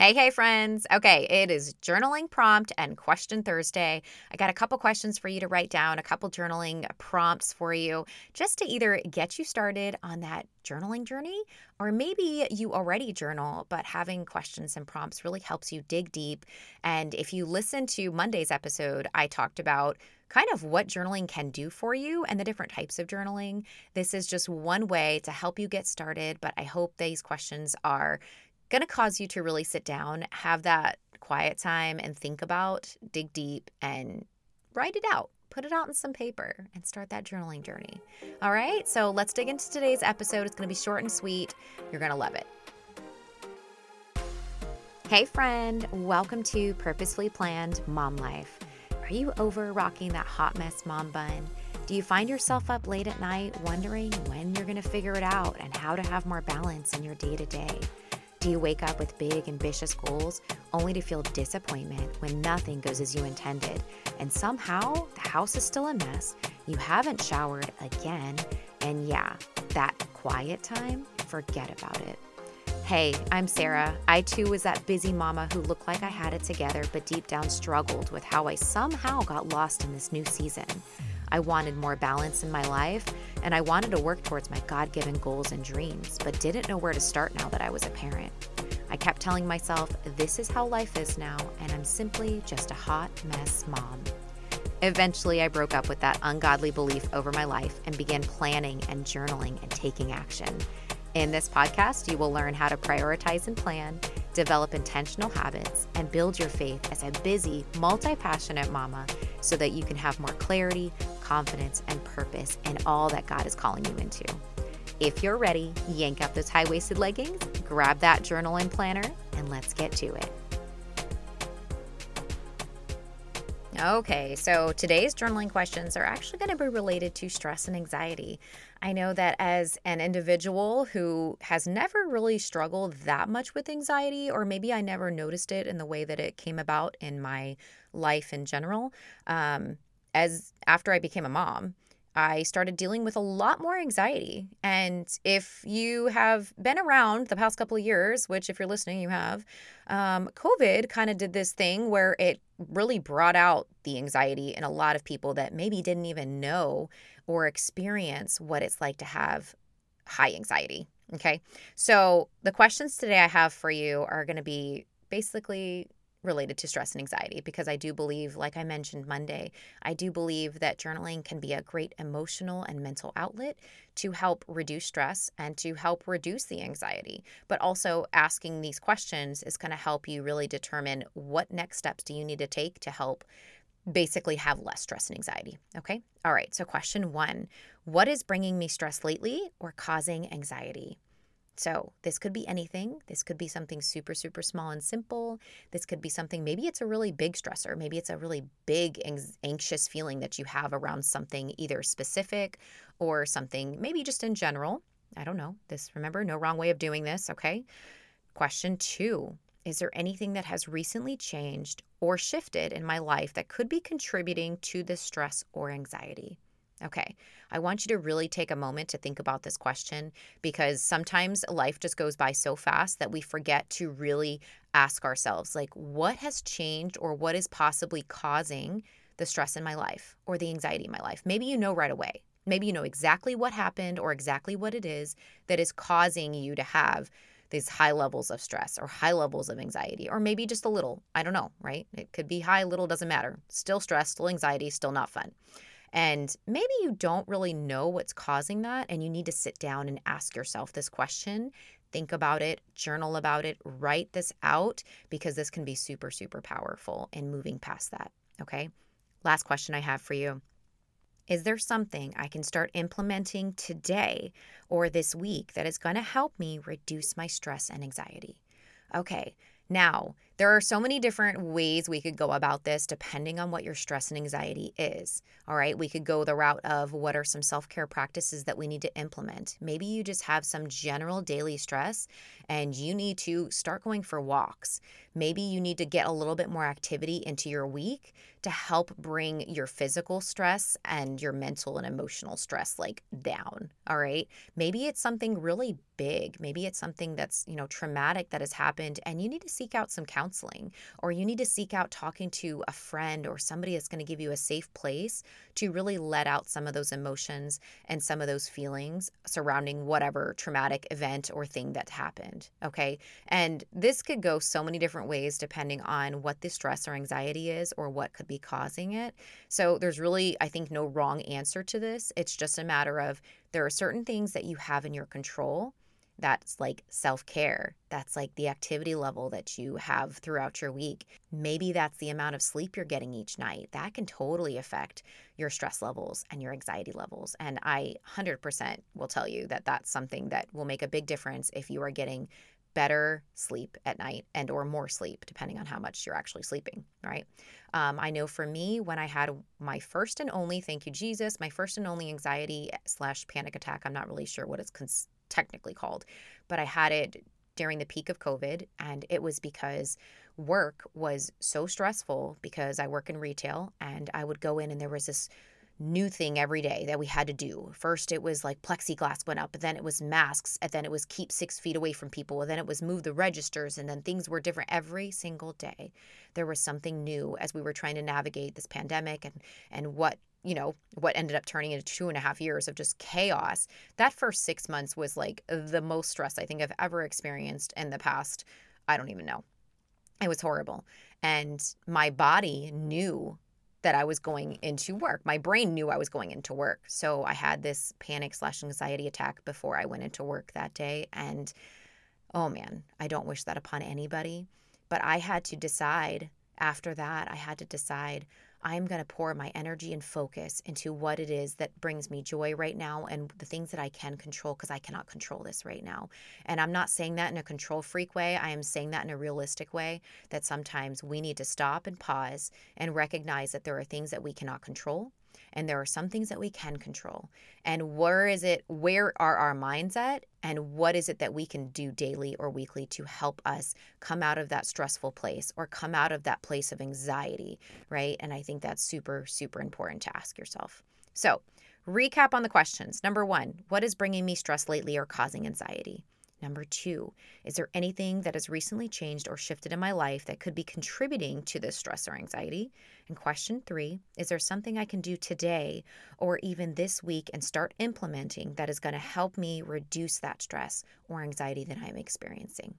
Hey, hey, friends. Okay, it is journaling prompt and question Thursday. I got a couple questions for you to write down, a couple journaling prompts for you, just to either get you started on that journaling journey, or maybe you already journal, but having questions and prompts really helps you dig deep. And if you listen to Monday's episode, I talked about kind of what journaling can do for you and the different types of journaling. This is just one way to help you get started, but I hope these questions are going to cause you to really sit down, have that quiet time and think about, dig deep, and write it out. Put it out in some paper and start that journaling journey. All right, so let's dig into today's episode. It's going to be short and sweet. You're going to love it. Hey, friend, welcome to Purposefully Planned Mom Life. Are you over rocking that hot mess mom bun? Do you find yourself up late at night wondering when you're going to figure it out and how to have more balance in your day to day? Do you wake up with big, ambitious goals only to feel disappointment when nothing goes as you intended? And somehow the house is still a mess, you haven't showered again, and yeah, that quiet time, forget about it. Hey, I'm Sara. I too was that busy mama who looked like I had it together, but deep down struggled with how I somehow got lost in this new season. I wanted more balance in my life, and I wanted to work towards my God given goals and dreams, but didn't know where to start now that I was a parent. I kept telling myself, this is how life is now, and I'm simply just a hot mess mom. Eventually, I broke up with that ungodly belief over my life and began planning and journaling and taking action. In this podcast, you will learn how to prioritize and plan, develop intentional habits, and build your faith as a busy, multi passionate mama so that you can have more clarity, confidence, and purpose in all that God is calling you into. If you're ready, yank up those high waisted leggings, grab that journal and planner, and let's get to it. Okay, so today's journaling questions are actually going to be related to stress and anxiety. I know that as an individual who has never really struggled that much with anxiety, or maybe I never noticed it in the way that it came about in my life in general, um, as after I became a mom, I started dealing with a lot more anxiety. And if you have been around the past couple of years, which if you're listening, you have, um, COVID kind of did this thing where it really brought out the anxiety in a lot of people that maybe didn't even know or experience what it's like to have high anxiety. Okay. So the questions today I have for you are going to be basically related to stress and anxiety because I do believe, like I mentioned Monday, I do believe that journaling can be a great emotional and mental outlet to help reduce stress and to help reduce the anxiety. But also, asking these questions is going to help you really determine what next steps do you need to take to help basically have less stress and anxiety. Okay. All right. So, question one What is bringing me stress lately or causing anxiety? So, this could be anything. This could be something super, super small and simple. This could be something, maybe it's a really big stressor. Maybe it's a really big, anxious feeling that you have around something either specific or something maybe just in general. I don't know. This, remember, no wrong way of doing this. Okay. Question two Is there anything that has recently changed or shifted in my life that could be contributing to this stress or anxiety? Okay, I want you to really take a moment to think about this question because sometimes life just goes by so fast that we forget to really ask ourselves, like, what has changed or what is possibly causing the stress in my life or the anxiety in my life? Maybe you know right away. Maybe you know exactly what happened or exactly what it is that is causing you to have these high levels of stress or high levels of anxiety, or maybe just a little. I don't know, right? It could be high, little, doesn't matter. Still stress, still anxiety, still not fun. And maybe you don't really know what's causing that, and you need to sit down and ask yourself this question. Think about it, journal about it, write this out because this can be super, super powerful in moving past that. Okay. Last question I have for you. Is there something I can start implementing today or this week that is going to help me reduce my stress and anxiety? Okay, now, there are so many different ways we could go about this depending on what your stress and anxiety is. All right, we could go the route of what are some self care practices that we need to implement. Maybe you just have some general daily stress and you need to start going for walks. Maybe you need to get a little bit more activity into your week to help bring your physical stress and your mental and emotional stress like down. All right. Maybe it's something really big. Maybe it's something that's, you know, traumatic that has happened and you need to seek out some counseling or you need to seek out talking to a friend or somebody that's going to give you a safe place to really let out some of those emotions and some of those feelings surrounding whatever traumatic event or thing that happened. Okay. And this could go so many different ways depending on what the stress or anxiety is or what could be causing it. So there's really, I think, no wrong answer to this. It's just a matter of there are certain things that you have in your control that's like self care. That's like the activity level that you have throughout your week. Maybe that's the amount of sleep you're getting each night. That can totally affect your stress levels and your anxiety levels. And I 100% will tell you that that's something that will make a big difference if you are getting better sleep at night and or more sleep depending on how much you're actually sleeping right um, i know for me when i had my first and only thank you jesus my first and only anxiety slash panic attack i'm not really sure what it's cons- technically called, but I had it during the peak of COVID. And it was because work was so stressful because I work in retail and I would go in and there was this new thing every day that we had to do. First, it was like plexiglass went up, then it was masks, and then it was keep six feet away from people, and then it was move the registers, and then things were different every single day. There was something new as we were trying to navigate this pandemic and and what you know, what ended up turning into two and a half years of just chaos. That first six months was like the most stress I think I've ever experienced in the past. I don't even know. It was horrible. And my body knew that I was going into work. My brain knew I was going into work. So I had this panic slash anxiety attack before I went into work that day. And oh man, I don't wish that upon anybody. But I had to decide after that, I had to decide I'm going to pour my energy and focus into what it is that brings me joy right now and the things that I can control because I cannot control this right now. And I'm not saying that in a control freak way. I am saying that in a realistic way that sometimes we need to stop and pause and recognize that there are things that we cannot control and there are some things that we can control. And where is it where are our minds at and what is it that we can do daily or weekly to help us come out of that stressful place or come out of that place of anxiety right? And i think that's super super important to ask yourself. So recap on the questions. Number one what is bringing me stress lately or causing anxiety Number two, is there anything that has recently changed or shifted in my life that could be contributing to this stress or anxiety? And question three, is there something I can do today or even this week and start implementing that is going to help me reduce that stress or anxiety that I'm experiencing?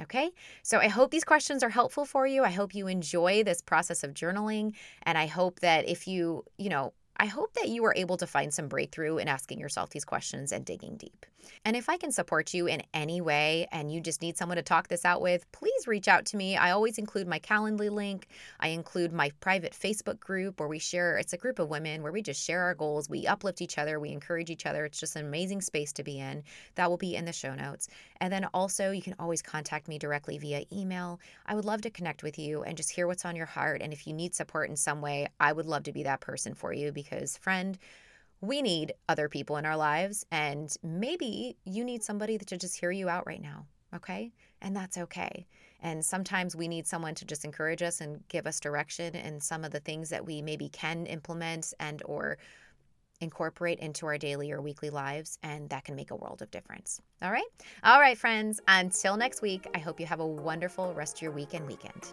Okay, so I hope these questions are helpful for you. I hope you enjoy this process of journaling. And I hope that if you, you know, I hope that you are able to find some breakthrough in asking yourself these questions and digging deep. And if I can support you in any way and you just need someone to talk this out with, please reach out to me. I always include my Calendly link. I include my private Facebook group where we share, it's a group of women where we just share our goals. We uplift each other, we encourage each other. It's just an amazing space to be in. That will be in the show notes. And then also, you can always contact me directly via email. I would love to connect with you and just hear what's on your heart. And if you need support in some way, I would love to be that person for you because because, friend, we need other people in our lives. And maybe you need somebody to just hear you out right now. Okay. And that's okay. And sometimes we need someone to just encourage us and give us direction and some of the things that we maybe can implement and or incorporate into our daily or weekly lives and that can make a world of difference. All right? All right, friends. Until next week, I hope you have a wonderful rest of your week and weekend.